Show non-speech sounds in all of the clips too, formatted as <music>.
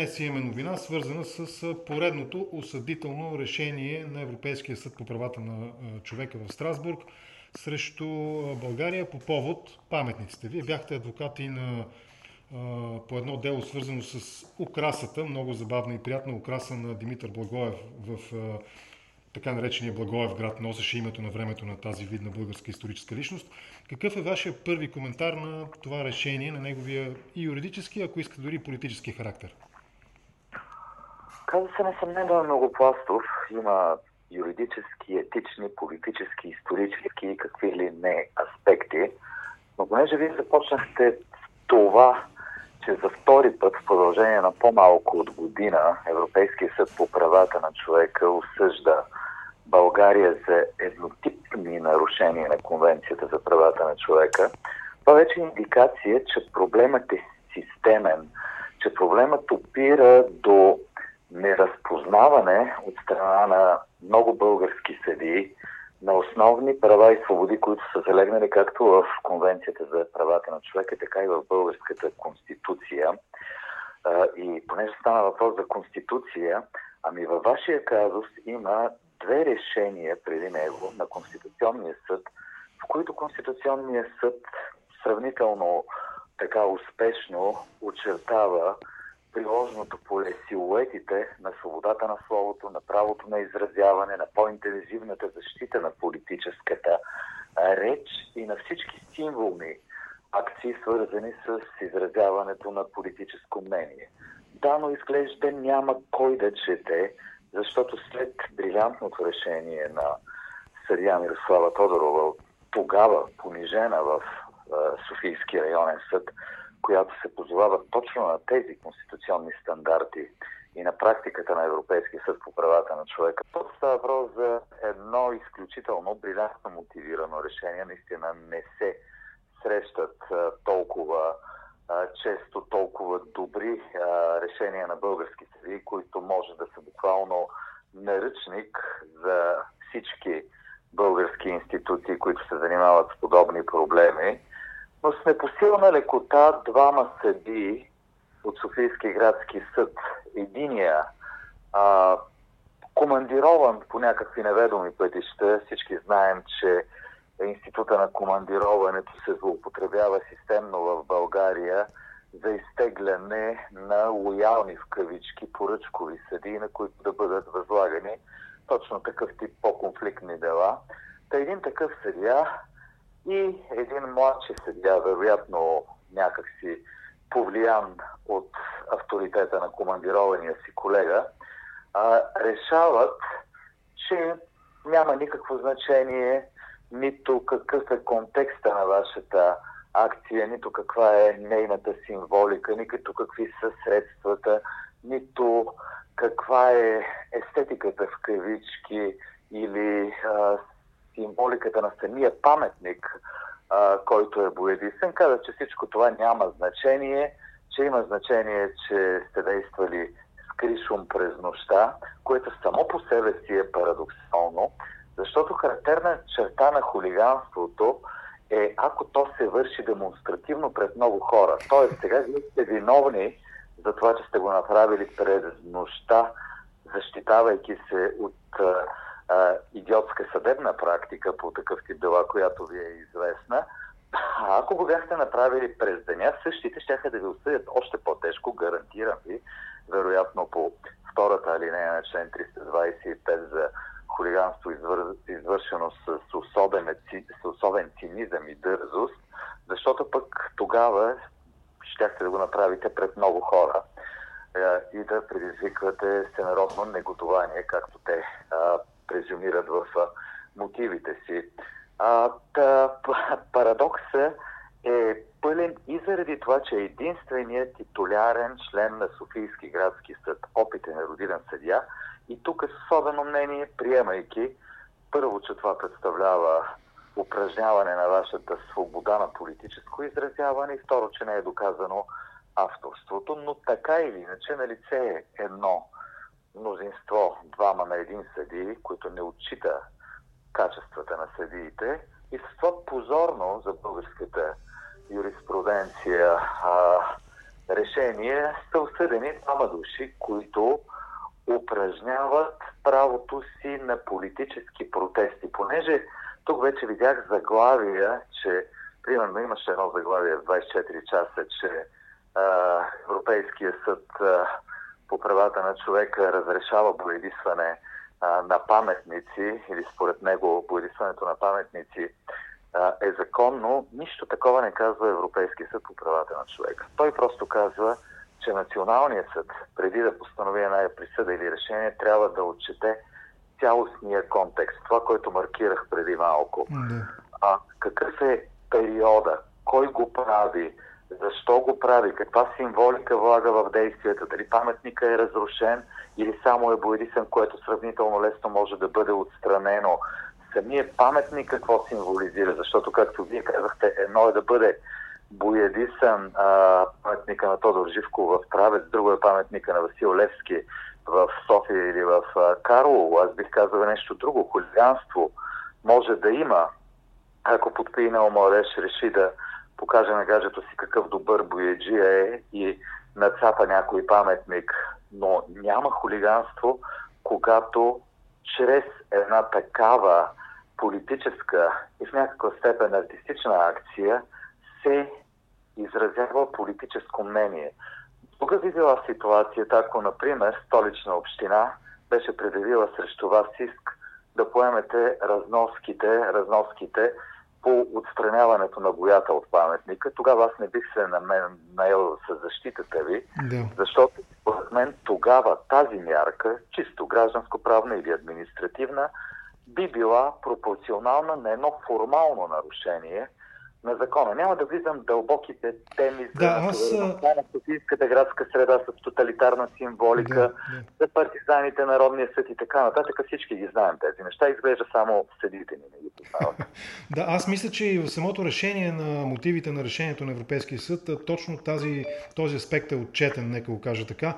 днес имаме новина, свързана с поредното осъдително решение на Европейския съд по правата на човека в Страсбург срещу България по повод паметниците. Вие бяхте адвокати на по едно дело, свързано с украсата, много забавна и приятна украса на Димитър Благоев в така наречения Благоев град, носеше името на времето на тази видна българска историческа личност. Какъв е вашия първи коментар на това решение, на неговия и юридически, ако иска дори политически характер? Каза се несъмнено е много пластов. Има юридически, етични, политически, исторически и какви ли не аспекти. Но понеже вие започнахте това, че за втори път в продължение на по-малко от година Европейския съд по правата на човека осъжда България за еднотипни нарушения на Конвенцията за правата на човека, това вече е индикация, че проблемът е системен, че проблемът опира до неразпознаване от страна на много български съдии на основни права и свободи, които са залегнали както в Конвенцията за правата на човека, така и в българската конституция. И понеже стана въпрос за конституция, ами във вашия казус има две решения преди него на Конституционния съд, в които Конституционния съд сравнително така успешно очертава приложното поле силуетите на свободата на словото, на правото на изразяване, на по-интензивната защита на политическата реч и на всички символни акции, свързани с изразяването на политическо мнение. Да, но изглежда няма кой да чете защото след брилянтното решение на съдия Мирослава Тодорова, тогава понижена в Софийски районен съд, която се позовава точно на тези конституционни стандарти и на практиката на Европейския съд по правата на човека. То става въпрос за едно изключително брилянтно мотивирано решение. Наистина не се срещат толкова често толкова добри решения на български съди, които може да са буквално наръчник за всички български институции, които се занимават с подобни проблеми. Но сме по силна лекота двама съди от Софийски градски съд. Единия а, командирован по някакви неведоми пътища. Всички знаем, че института на командироването се злоупотребява системно в България за изтегляне на лоялни в кавички поръчкови съди, на които да бъдат възлагани точно такъв тип по-конфликтни дела. Та един такъв съдия и един младши съдия, вероятно някакси повлиян от авторитета на командирования си колега, а, решават, че няма никакво значение нито какъв е контекста на вашата акция, нито каква е нейната символика, нито какви са средствата, нито каква е естетиката в кавички или а, символиката на самия паметник, а, който е боядисен. Каза, че всичко това няма значение, че има значение, че сте действали с кришум през нощта, което само по себе си е парадоксално, защото характерна черта на хулиганството е ако то се върши демонстративно пред много хора. Тоест, сега вие сте виновни за това, че сте го направили през нощта, защитавайки се от а, идиотска съдебна практика по такъв тип дела, която ви е известна. А ако го бяхте направили през деня, същите ще да ви осъдят още по-тежко, гарантирам ви, вероятно по втората алинея на член 325 за хулиганство, извършено с особен, с особен цинизъм и дързост, защото пък тогава щяхте да го направите пред много хора и да предизвиквате всенародно неготование, както те презюмират в мотивите си. А, та, парадокса е пълен и заради това, че единственият титулярен член на Софийски градски съд, опитен еродиран съдия, и тук е особено мнение, приемайки първо, че това представлява упражняване на вашата свобода на политическо изразяване и второ, че не е доказано авторството, но така или иначе на лице е едно мнозинство, двама на един съди, които не отчита качествата на съдиите и с това позорно за българската юриспруденция а, решение са осъдени двама души, които упражняват правото си на политически протести. Понеже тук вече видях заглавия, че примерно имаше едно заглавие в 24 часа, че а, Европейския съд а, по правата на човека разрешава боядисване на паметници или според него боядисването на паметници е законно. Нищо такова не казва Европейския съд по правата на човека. Той просто казва, че Националният съд, преди да постанови една присъда или решение, трябва да отчете цялостния контекст. Това, което маркирах преди малко. А какъв е периода? Кой го прави? Защо го прави? Каква символика влага в действията? Дали паметника е разрушен или само е боядисан, което сравнително лесно може да бъде отстранено? Самия паметник какво символизира? Защото, както вие казахте, едно е да бъде боядисан а, паметника на Тодор Живко в Правец, друго е паметника на Васил Левски в София или в а, Карлово. Аз бих казал нещо друго. Хулиганство може да има, ако подпинал младеж реши да покаже на гаджето си какъв добър бояджия е и нацапа някой паметник. Но няма хулиганство, когато чрез една такава политическа и в някаква степен артистична акция се изразява политическо мнение. Тук би била ситуацията, ако, например, столична община беше предявила срещу вас иск да поемете разноските, разноските по отстраняването на боята от паметника, тогава аз не бих се наел с защитата ви, Да. защото според мен тогава тази мярка, чисто гражданско-правна или административна, би била пропорционална на едно формално нарушение на закона. Няма да влизам в дълбоките теми за Да, аз, на Софийската градска среда с тоталитарна символика, Да, да. за партизаните, Народния съд и така нататък. Всички ги знаем тези неща. Изглежда само съдите ни не ги познават. <laughs> Да, аз мисля, че и в самото решение на мотивите на решението на Европейския съд, точно тази, този аспект е отчетен, нека го кажа така,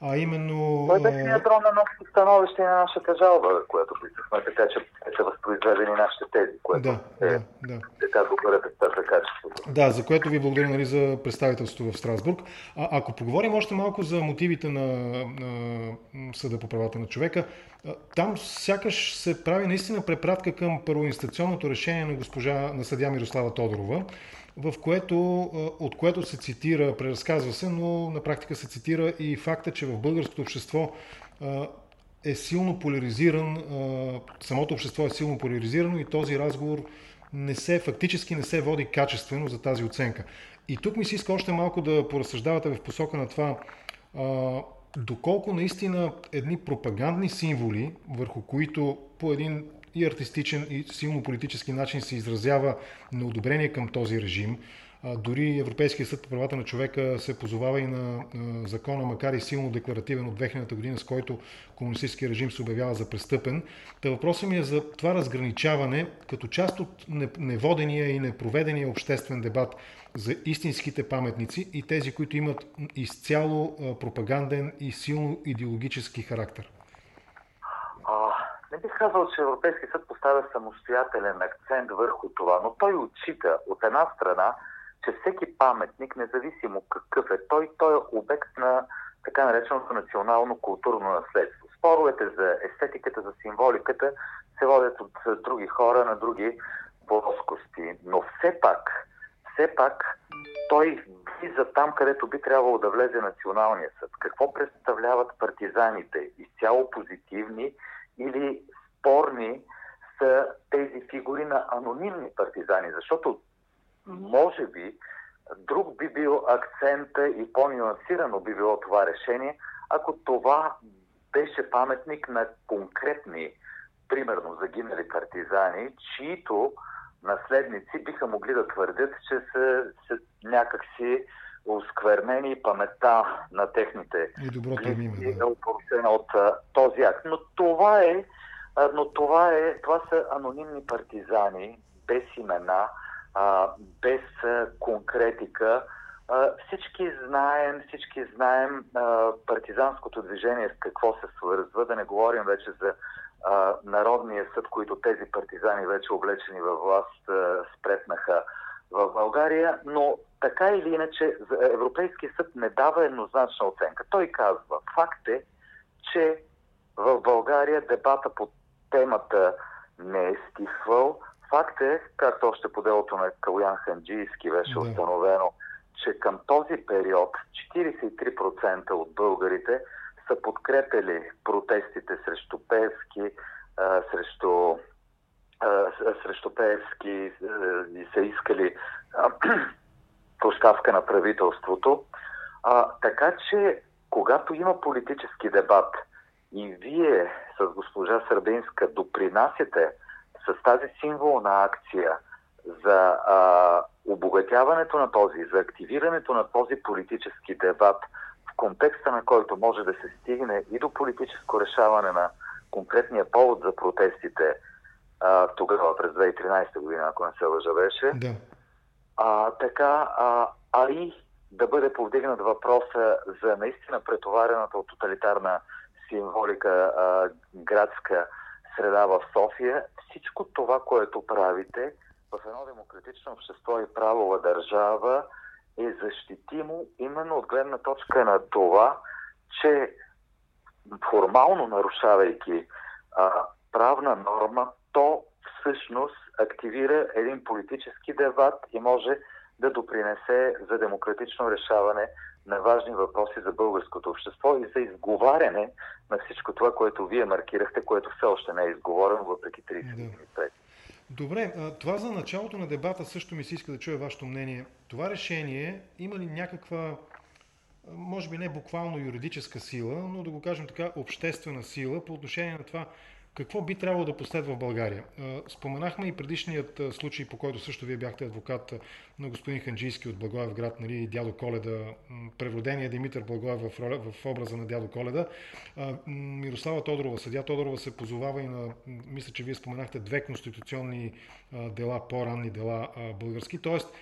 а именно... Той беше а, ядром на нашето становище и на нашата жалба, която писахме, така че са възпроизведени нашите тези, което Да, е да, да. така добър атестат за качеството. Да, за което ви благодаря нали, за представителството в Страсбург. А, ако поговорим още малко за мотивите на, на Съда по правата на човека, там сякаш се прави наистина препратка към първоинстационното решение на госпожа на съдя Мирослава Тодорова, в което, от което се цитира, преразказва се, но на практика се цитира и факта, че в българското общество е силно поляризиран, самото общество е силно поляризирано и този разговор не се, фактически не се води качествено за тази оценка. И тук ми се иска още малко да поразсъждавате в посока на това, доколко наистина едни пропагандни символи, върху които по един и артистичен, и силно политически начин се изразява неодобрение към този режим, дори Европейския съд по правата на човека се позовава и на закона, макар и силно декларативен от 2000 година, с който комунистическия режим се обявява за престъпен. Та въпросът ми е за това разграничаване като част от не- неводения и непроведения обществен дебат за истинските паметници и тези, които имат изцяло пропаганден и силно идеологически характер. Не бих казал, че Европейски съд поставя самостоятелен акцент върху това, но той отчита от една страна, че всеки паметник, независимо какъв е той, той е обект на така нареченото национално културно наследство. Споровете за естетиката, за символиката се водят от други хора на други плоскости. Но все пак, все пак той влиза там, където би трябвало да влезе националния съд. Какво представляват партизаните? Изцяло позитивни или спорни са тези фигури на анонимни партизани? Защото може би друг би бил акцента и по-нюансирано би било това решение, ако това беше паметник на конкретни, примерно загинали партизани, чието наследници биха могли да твърдят, че са, са някакси осквернени памета на техните И доброто им име. Да. е от а, този акт. Но това е, а, но това е, това са анонимни партизани, без имена, а, без а, конкретика. А, всички знаем, всички знаем а, партизанското движение с какво се свързва, да не говорим вече за а, Народния съд, които тези партизани вече облечени във власт а, спретнаха в България, но така или иначе Европейския съд не дава еднозначна оценка. Той казва, факт е, че в България дебата по темата не е стихвал. Факт е, както още по делото на Калуян Ханджийски беше да. установено, че към този период 43% от българите са подкрепили протестите срещу Певски, срещу, срещу Певски и са искали поставка <clears throat> на правителството. А, така че, когато има политически дебат и вие с госпожа Сърбинска допринасяте с тази символна акция за а, обогатяването на този, за активирането на този политически дебат, в контекста на който може да се стигне и до политическо решаване на конкретния повод за протестите а, тогава, през 2013 година, ако не се лъжа беше. Да. А, така, а, а и да бъде повдигнат въпроса за наистина претоварената от тоталитарна символика а, градска среда в София. Всичко това, което правите в едно демократично общество и правова държава е защитимо именно от гледна точка на това, че формално нарушавайки а, правна норма, всъщност активира един политически дебат и може да допринесе за демократично решаване на важни въпроси за българското общество и за изговаряне на всичко това, което вие маркирахте, което все още не е изговорено, въпреки 30 години пред. Добре, това за началото на дебата също ми се иска да чуя вашето мнение. Това решение има ли някаква, може би не буквално юридическа сила, но да го кажем така, обществена сила по отношение на това какво би трябвало да последва в България? Споменахме и предишният случай, по който също вие бяхте адвокат на господин Ханджийски от Благоев град, нали, дядо Коледа, превродения Димитър Благоев в, роля, в образа на дядо Коледа. Мирослава Тодорова, съдя Тодорова се позовава и на, мисля, че вие споменахте две конституционни дела, по-ранни дела български. Тоест,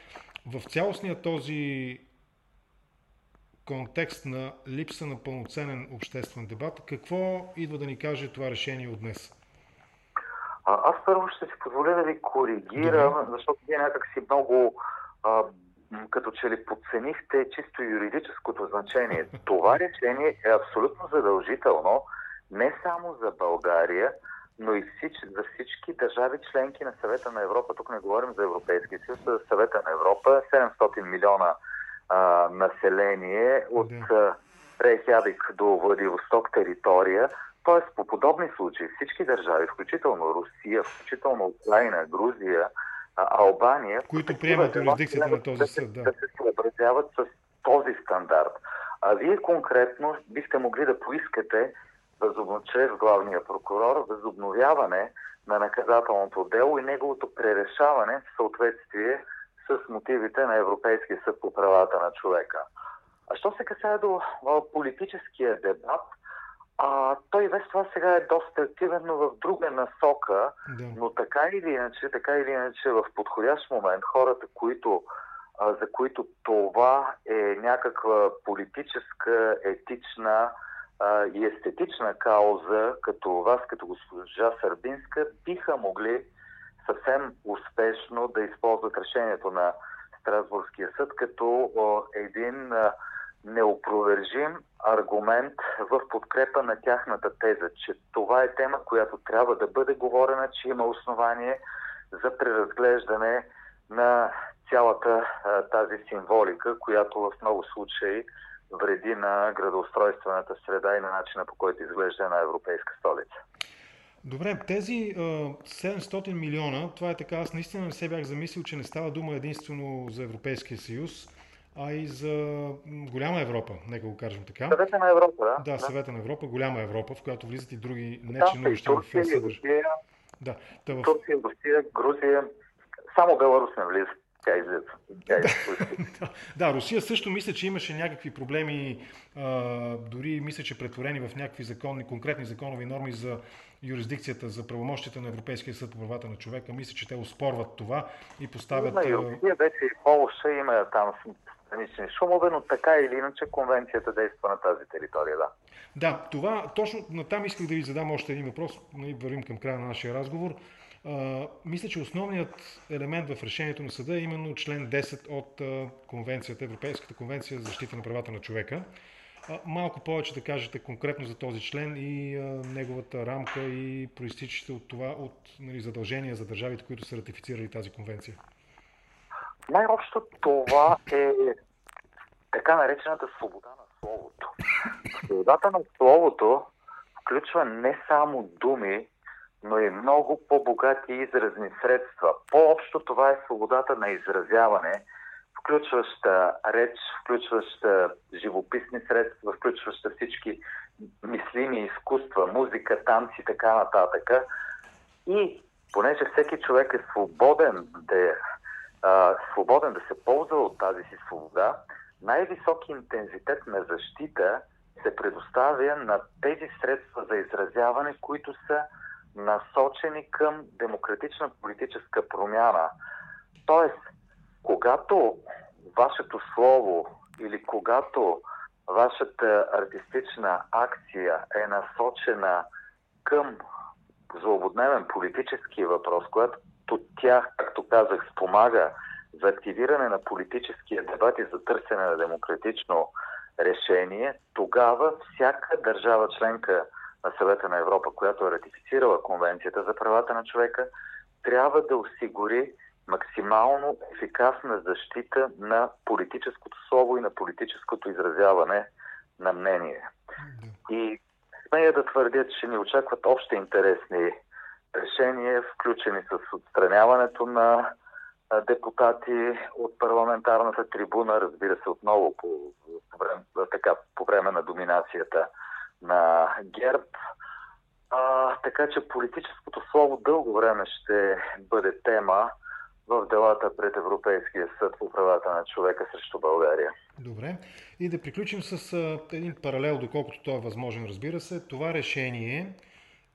в цялостния този контекст на липса на пълноценен обществен дебат, какво идва да ни каже това решение от днес? А, аз първо ще си позволя да ви коригирам, Добре. защото вие някак си много а, като че ли подценихте чисто юридическото значение. <laughs> Това решение е абсолютно задължително не само за България, но и всич, за всички държави членки на съвета на Европа. Тук не говорим за Европейския съюз, за съвета на Европа. 700 милиона а, население от да. Рейхявик до Владивосток територия. Тоест, по подобни случаи всички държави, включително Русия, включително Украина, Грузия, Албания, които приемат юрисдикцията на този съд, да. да се съобразяват с този стандарт. А вие конкретно бихте могли да поискате чрез главния прокурор възобновяване на наказателното дело и неговото пререшаване в съответствие с мотивите на Европейския съд по правата на човека. А що се касае до политическия дебат, а, той без това сега е доста активен, но в друга насока, да. но така или иначе, така или иначе в подходящ момент хората, които, а, за които това е някаква политическа, етична а, и естетична кауза, като вас, като госпожа Сърбинска, биха могли съвсем успешно да използват решението на Страсбургския съд като един неопровержим аргумент в подкрепа на тяхната теза, че това е тема, която трябва да бъде говорена, че има основание за преразглеждане на цялата тази символика, която в много случаи вреди на градоустройствената среда и на начина по който изглежда една европейска столица. Добре, тези а, 700 милиона, това е така, аз наистина не се бях замислил, че не става дума единствено за Европейския съюз, а и за голяма Европа, нека го кажем така. Съвета на Европа, да. Да, съвета на Европа, голяма Европа, в която влизат и други нечленуващи в Турция, Да, в... Турция, Русия, Грузия, само Беларус не влиза излезе. <laughs> да, да, Русия също мисля, че имаше някакви проблеми, а, дори мисля, че претворени в някакви законни, конкретни законови норми за юрисдикцията, за правомощите на Европейския съд по правата на човека. Мисля, че те успорват това и поставят... Има и Русия, вече и Полша, има там странични шумове, но така или иначе конвенцията действа на тази територия, да. Да, това, точно на там исках да ви задам още един въпрос, нали, вървим към края на нашия разговор. А, мисля, че основният елемент в решението на съда е именно член 10 от а, конвенцията, Европейската конвенция за защита на правата на човека. А, малко повече да кажете конкретно за този член и а, неговата рамка и проистичащите от това от нали, задължения за държавите, които са ратифицирали тази конвенция. Най-общо това е така наречената свобода на словото. <laughs> Свободата на словото включва не само думи, но и много по-богати изразни средства. По-общо това е свободата на изразяване, включваща реч, включваща живописни средства, включваща всички мислими изкуства, музика, танци и така нататък. И понеже всеки човек е свободен да, а, свободен да се ползва от тази си свобода, най-високи интензитет на защита се предоставя на тези средства за изразяване, които са насочени към демократична политическа промяна. Тоест, когато вашето слово или когато вашата артистична акция е насочена към злободневен политически въпрос, която тя, както казах, спомага за активиране на политическия дебат и за търсене на демократично решение, тогава всяка държава членка на съвета на Европа, която е ратифицирала Конвенцията за правата на човека, трябва да осигури максимално ефикасна защита на политическото слово и на политическото изразяване на мнение. И смея да твърдя, че ни очакват още интересни решения, включени с отстраняването на депутати от парламентарната трибуна, разбира се, отново по, по, време, така, по време на доминацията на ГЕРБ. А, така че политическото слово дълго време ще бъде тема в делата пред Европейския съд по правата на човека срещу България. Добре. И да приключим с а, един паралел, доколкото то е възможен, разбира се. Това решение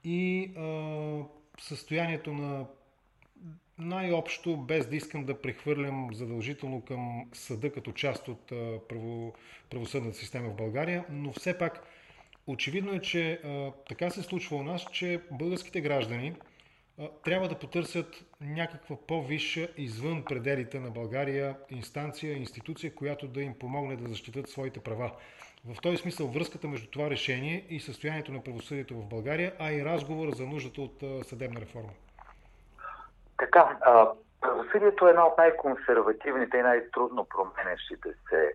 и а, състоянието на най-общо, без да искам да прехвърлям задължително към съда като част от а, право, правосъдната система в България, но все пак очевидно е, че а, така се случва у нас, че българските граждани а, трябва да потърсят някаква по-висша извън пределите на България инстанция, институция, която да им помогне да защитат своите права. В този смисъл връзката между това решение и състоянието на правосъдието в България, а и разговора за нуждата от съдебна реформа. Така, правосъдието е една от най-консервативните и най-трудно променящите се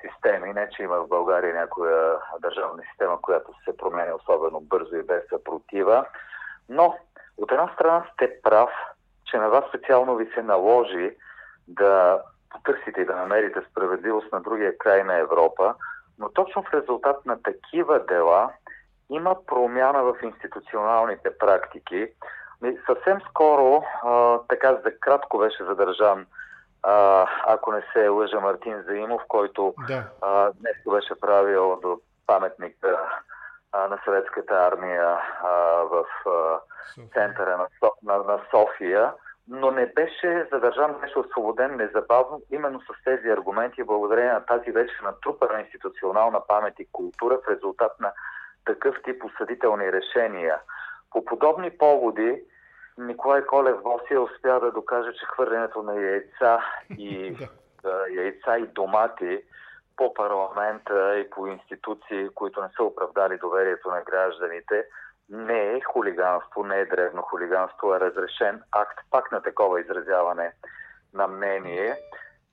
системи. Не, че има в България някоя държавна система, която се променя особено бързо и без съпротива. Но, от една страна сте прав, че на вас специално ви се наложи да потърсите и да намерите справедливост на другия край на Европа, но точно в резултат на такива дела има промяна в институционалните практики. Съвсем скоро, така за кратко беше задържан, а, ако не се лъжа, Мартин Заимов, който да. а, днес беше правил до паметника а, на съветската армия а, в а, центъра на, на, на София, но не беше задържан, беше освободен незабавно, именно с тези аргументи, благодарение на тази вече натрупана институционална памет и култура в резултат на такъв тип осъдителни решения. По подобни поводи Николай Колев Босия успя да докаже, че хвърлянето на яйца и, <laughs> яйца и домати по парламента и по институции, които не са оправдали доверието на гражданите, не е хулиганство, не е древно хулиганство, а разрешен акт пак на такова изразяване на мнение.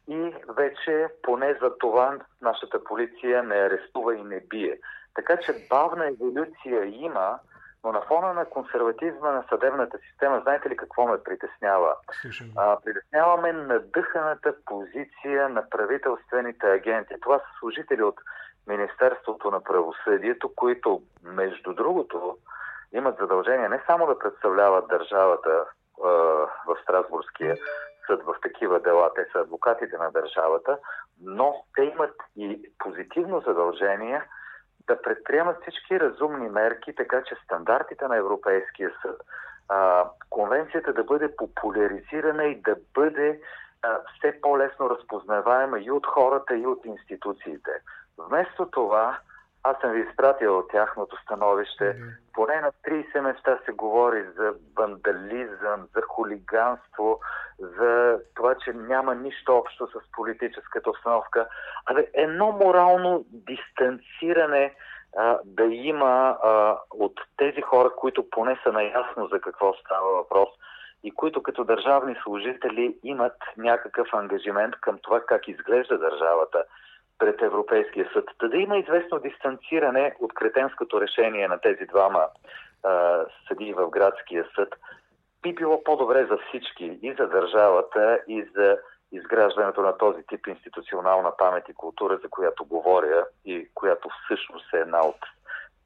И вече поне за това нашата полиция не арестува и не бие. Така че бавна еволюция има, но на фона на консерватизма на съдебната система, знаете ли какво ме притеснява? А, притесняваме надъханата позиция на правителствените агенти. Това са служители от Министерството на правосъдието, които, между другото, имат задължение не само да представляват държавата а, в Страсбургския съд в такива дела, те са адвокатите на държавата, но те имат и позитивно задължение – да предприемат всички разумни мерки, така че стандартите на Европейския съд, а, конвенцията да бъде популяризирана и да бъде а, все по-лесно разпознаваема и от хората, и от институциите. Вместо това, Аз съм ви изпратил тяхното становище. Да. Поне на 30 места се говори за вандализъм, за хулиганство, за това, че няма нищо общо с политическата обстановка. Абе, едно морално дистанциране а, да има а, от тези хора, които поне са наясно за какво става въпрос и които като държавни служители имат някакъв ангажимент към това как изглежда държавата пред Европейския съд. Та да има известно дистанциране от кретенското решение на тези двама а, съдии в градския съд, би било по-добре за всички, и за държавата, и за изграждането на този тип институционална памет и култура, за която говоря и която всъщност е една от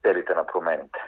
целите на промените.